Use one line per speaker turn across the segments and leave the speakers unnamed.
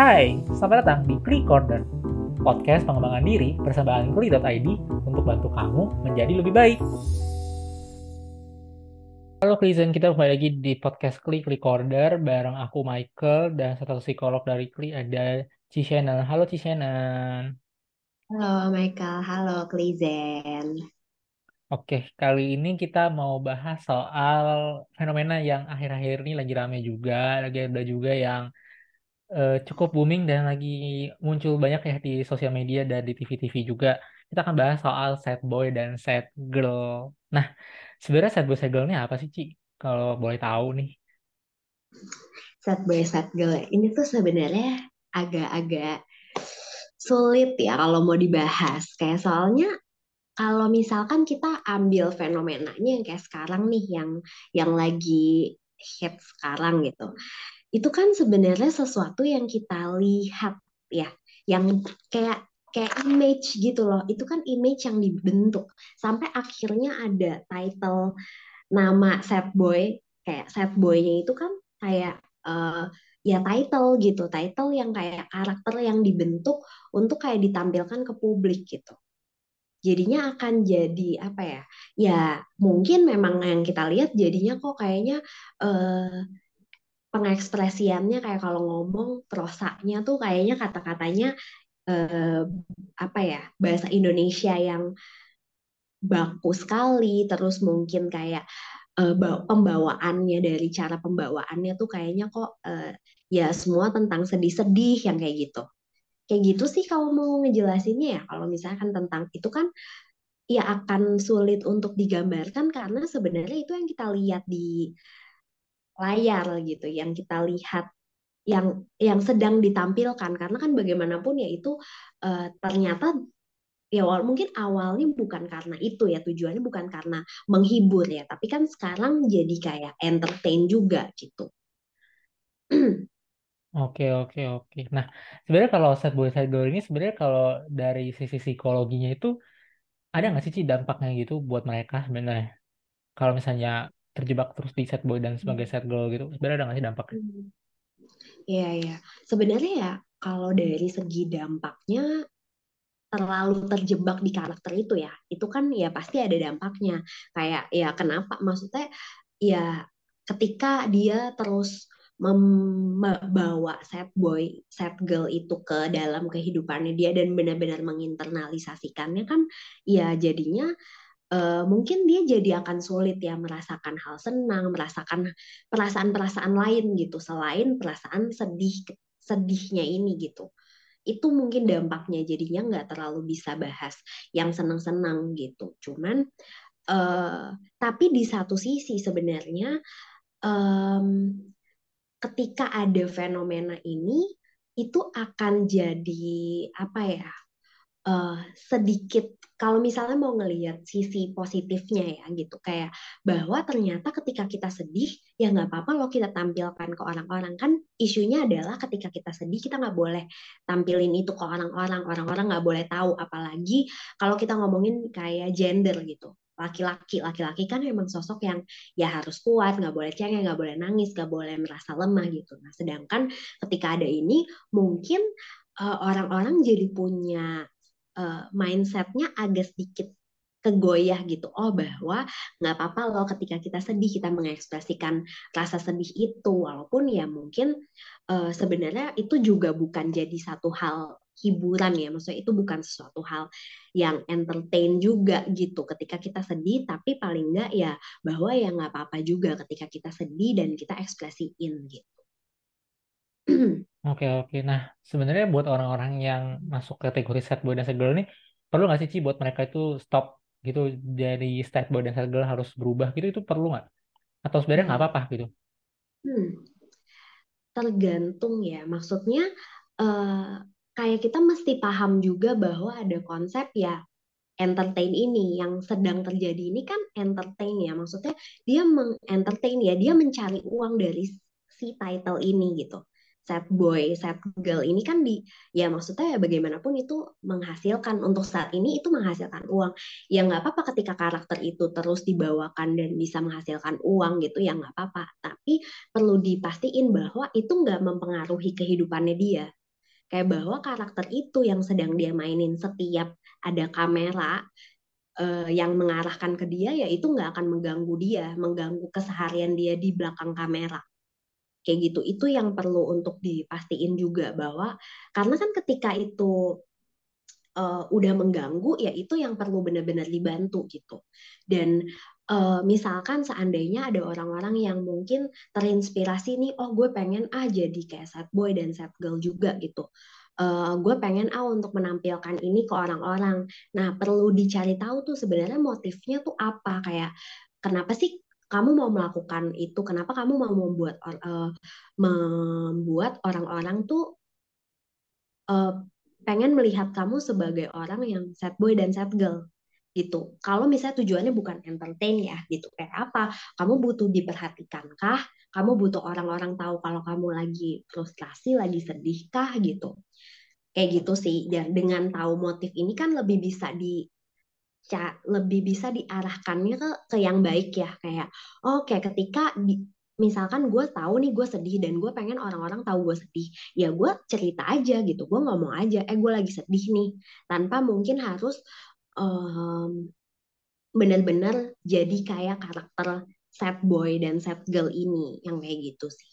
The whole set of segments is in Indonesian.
Hai, selamat datang di Klik Corner, podcast pengembangan diri bersama Klik.id untuk bantu kamu menjadi lebih baik. Halo Klizen, kita kembali lagi di podcast Klik Recorder bareng aku Michael dan satu psikolog dari Klik ada Cishenan. Halo Cishenan.
Halo Michael, halo Klizen.
Oke, kali ini kita mau bahas soal fenomena yang akhir-akhir ini lagi rame juga, lagi ada juga yang uh, cukup booming dan lagi muncul banyak ya di sosial media dan di TV-TV juga. Kita akan bahas soal sad boy dan sad girl. Nah, sebenarnya sad boy sad girl ini apa sih, Ci? Kalau boleh tahu nih.
Sad boy sad girl ini tuh sebenarnya agak-agak sulit ya kalau mau dibahas. Kayak soalnya kalau misalkan kita ambil fenomenanya yang kayak sekarang nih yang yang lagi hit sekarang gitu itu kan sebenarnya sesuatu yang kita lihat ya. Yang kayak kayak image gitu loh. Itu kan image yang dibentuk. Sampai akhirnya ada title nama set boy. Kayak set boynya itu kan kayak uh, ya title gitu. Title yang kayak karakter yang dibentuk untuk kayak ditampilkan ke publik gitu. Jadinya akan jadi apa ya? Ya mungkin memang yang kita lihat jadinya kok kayaknya eh, pengekspresiannya kayak kalau ngomong prosanya tuh kayaknya kata-katanya eh, apa ya bahasa Indonesia yang baku sekali. Terus mungkin kayak eh, pembawaannya dari cara pembawaannya tuh kayaknya kok eh, ya semua tentang sedih-sedih yang kayak gitu. Kayak gitu sih kalau mau ngejelasinnya ya. Kalau misalkan tentang itu kan ya akan sulit untuk digambarkan karena sebenarnya itu yang kita lihat di layar gitu yang kita lihat yang yang sedang ditampilkan karena kan bagaimanapun ya itu uh, ternyata ya mungkin awalnya bukan karena itu ya tujuannya bukan karena menghibur ya tapi kan sekarang jadi kayak entertain juga gitu
Oke, oke, oke. Nah, sebenarnya kalau sad boy sad girl ini sebenarnya kalau dari sisi psikologinya itu ada nggak sih sih dampaknya gitu buat mereka sebenarnya? Kalau misalnya terjebak terus di sad boy dan sebagai sad girl gitu, sebenarnya ada nggak sih dampaknya?
Iya, iya. Sebenarnya ya kalau dari segi dampaknya terlalu terjebak di karakter itu ya, itu kan ya pasti ada dampaknya. Kayak ya kenapa? Maksudnya ya ketika dia terus membawa sad boy, sad girl itu ke dalam kehidupannya dia dan benar-benar menginternalisasikannya kan ya jadinya uh, mungkin dia jadi akan sulit ya merasakan hal senang, merasakan perasaan-perasaan lain gitu selain perasaan sedih sedihnya ini gitu. Itu mungkin dampaknya jadinya nggak terlalu bisa bahas yang senang-senang gitu. Cuman uh, tapi di satu sisi sebenarnya um, ketika ada fenomena ini itu akan jadi apa ya uh, sedikit kalau misalnya mau ngelihat sisi positifnya ya gitu. Kayak bahwa ternyata ketika kita sedih ya nggak apa-apa loh kita tampilkan ke orang-orang. Kan isunya adalah ketika kita sedih kita nggak boleh tampilin itu ke orang-orang. Orang-orang nggak boleh tahu. Apalagi kalau kita ngomongin kayak gender gitu. Laki-laki laki-laki kan emang sosok yang ya harus kuat nggak boleh cengeng nggak boleh nangis nggak boleh merasa lemah gitu. Nah sedangkan ketika ada ini mungkin uh, orang-orang jadi punya uh, mindsetnya agak sedikit kegoyah gitu. Oh bahwa nggak apa-apa loh ketika kita sedih kita mengekspresikan rasa sedih itu. Walaupun ya mungkin uh, sebenarnya itu juga bukan jadi satu hal hiburan ya. Maksudnya itu bukan sesuatu hal yang entertain juga gitu. Ketika kita sedih tapi paling enggak ya bahwa ya nggak apa-apa juga ketika kita sedih dan kita ekspresiin gitu
Oke oke. Nah sebenarnya buat orang-orang yang masuk kategori sad boy dan sad girl ini perlu nggak sih Ci buat mereka itu stop gitu dari sad boy dan sad girl harus berubah gitu itu perlu nggak? Atau sebenarnya nggak hmm. apa-apa gitu?
Hmm. Tergantung ya. Maksudnya uh, kayak kita mesti paham juga bahwa ada konsep ya entertain ini yang sedang terjadi ini kan entertain ya maksudnya dia mengentertain ya dia mencari uang dari si title ini gitu sad boy sad girl ini kan di ya maksudnya ya bagaimanapun itu menghasilkan. Untuk saat ini itu menghasilkan uang. Ya nggak apa-apa ketika karakter itu terus dibawakan dan bisa menghasilkan uang gitu ya nggak apa-apa. Tapi perlu dipastiin bahwa itu nggak mempengaruhi kehidupannya dia. Kayak bahwa karakter itu yang sedang dia mainin setiap ada kamera uh, yang mengarahkan ke dia ya itu nggak akan mengganggu dia mengganggu keseharian dia di belakang kamera kayak gitu itu yang perlu untuk dipastiin juga bahwa karena kan ketika itu uh, udah mengganggu ya itu yang perlu benar-benar dibantu gitu. Dan uh, misalkan seandainya ada orang-orang yang mungkin terinspirasi nih oh gue pengen ah jadi kayak sad boy dan sad girl juga gitu. Uh, gue pengen ah untuk menampilkan ini ke orang-orang. Nah perlu dicari tahu tuh sebenarnya motifnya tuh apa? Kayak kenapa sih kamu mau melakukan itu kenapa kamu mau membuat uh, membuat orang-orang tuh uh, pengen melihat kamu sebagai orang yang sad boy dan sad girl gitu. Kalau misalnya tujuannya bukan entertain ya gitu. Kayak apa? Kamu butuh diperhatikan kah? Kamu butuh orang-orang tahu kalau kamu lagi frustrasi, lagi sedih kah gitu. Kayak gitu sih. Dan dengan tahu motif ini kan lebih bisa di lebih bisa diarahkannya ke ke yang baik ya kayak oh kayak ketika di, misalkan gue tahu nih gue sedih dan gue pengen orang-orang tahu gue sedih ya gue cerita aja gitu gue ngomong aja eh gue lagi sedih nih tanpa mungkin harus um, benar-benar jadi kayak karakter sad boy dan sad girl ini yang kayak gitu sih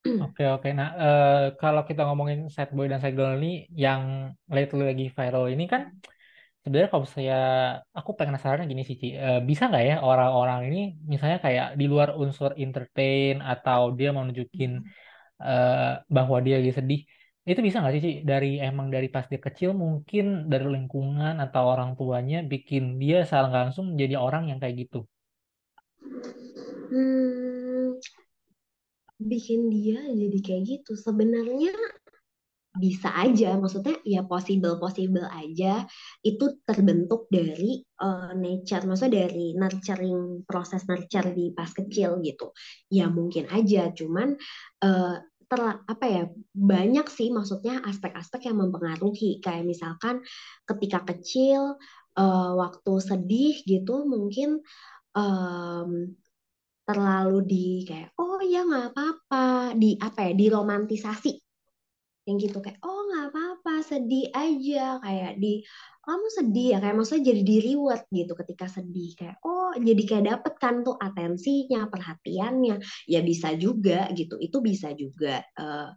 Oke oke. Nah uh, kalau kita ngomongin sad boy dan sad girl ini yang lately lagi viral ini kan sebenarnya kalau saya aku pengen penasaran gini sih Ci. Uh, bisa nggak ya orang-orang ini misalnya kayak di luar unsur entertain atau dia mau nunjukin uh, bahwa dia lagi sedih itu bisa nggak sih Ci? dari emang dari pas dia kecil mungkin dari lingkungan atau orang tuanya bikin dia salah langsung jadi orang yang kayak gitu.
Hmm, bikin dia jadi kayak gitu. Sebenarnya bisa aja maksudnya ya possible possible aja itu terbentuk dari uh, nature maksudnya dari nurturing proses nurture di pas kecil gitu. Ya mungkin aja cuman uh, ter, apa ya banyak sih maksudnya aspek-aspek yang mempengaruhi. Kayak misalkan ketika kecil uh, waktu sedih gitu mungkin um, terlalu di kayak oh ya nggak apa-apa di apa ya diromantisasi yang gitu kayak oh nggak apa-apa sedih aja. Kayak di kamu sedih ya? Kayak maksudnya jadi di reward gitu ketika sedih kayak oh jadi kayak dapet kan tuh atensinya perhatiannya. Ya bisa juga gitu itu bisa juga uh,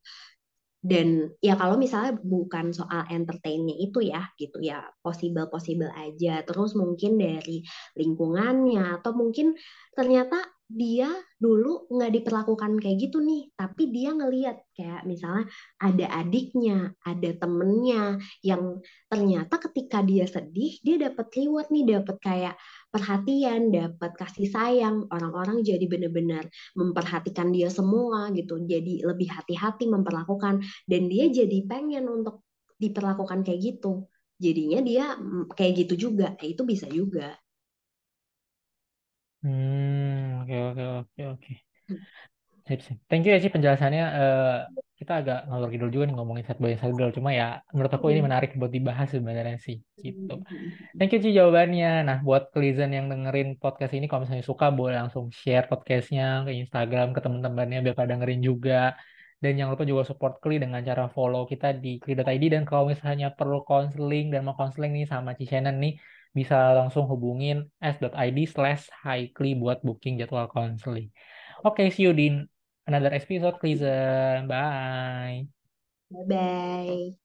dan ya kalau misalnya bukan soal entertainnya itu ya gitu ya possible possible aja. Terus mungkin dari lingkungannya atau mungkin ternyata dia dulu nggak diperlakukan kayak gitu nih, tapi dia ngeliat kayak misalnya ada adiknya, ada temennya yang ternyata ketika dia sedih dia dapat reward nih, dapat kayak perhatian, dapat kasih sayang, orang-orang jadi benar-benar memperhatikan dia semua gitu, jadi lebih hati-hati memperlakukan dan dia jadi pengen untuk diperlakukan kayak gitu. Jadinya dia mm, kayak gitu juga, itu bisa juga.
Hmm, oke oke oke oke. Sip, sip. Thank you ya sih penjelasannya. Uh, kita agak ngalor ngidul juga nih ngomongin boy sad girl. Cuma ya menurut aku ini menarik buat dibahas sebenarnya sih. Gitu. Thank you sih jawabannya. Nah buat Kelizen yang dengerin podcast ini, kalau misalnya suka boleh langsung share podcastnya ke Instagram ke teman-temannya biar pada dengerin juga. Dan jangan lupa juga support Kli dengan cara follow kita di kli.id dan kalau misalnya perlu konseling dan mau konseling nih sama Ci Shannon nih bisa langsung hubungin s.id slash highly buat booking jadwal konseling. Oke, okay, see you di another episode, please. Bye.
Bye-bye.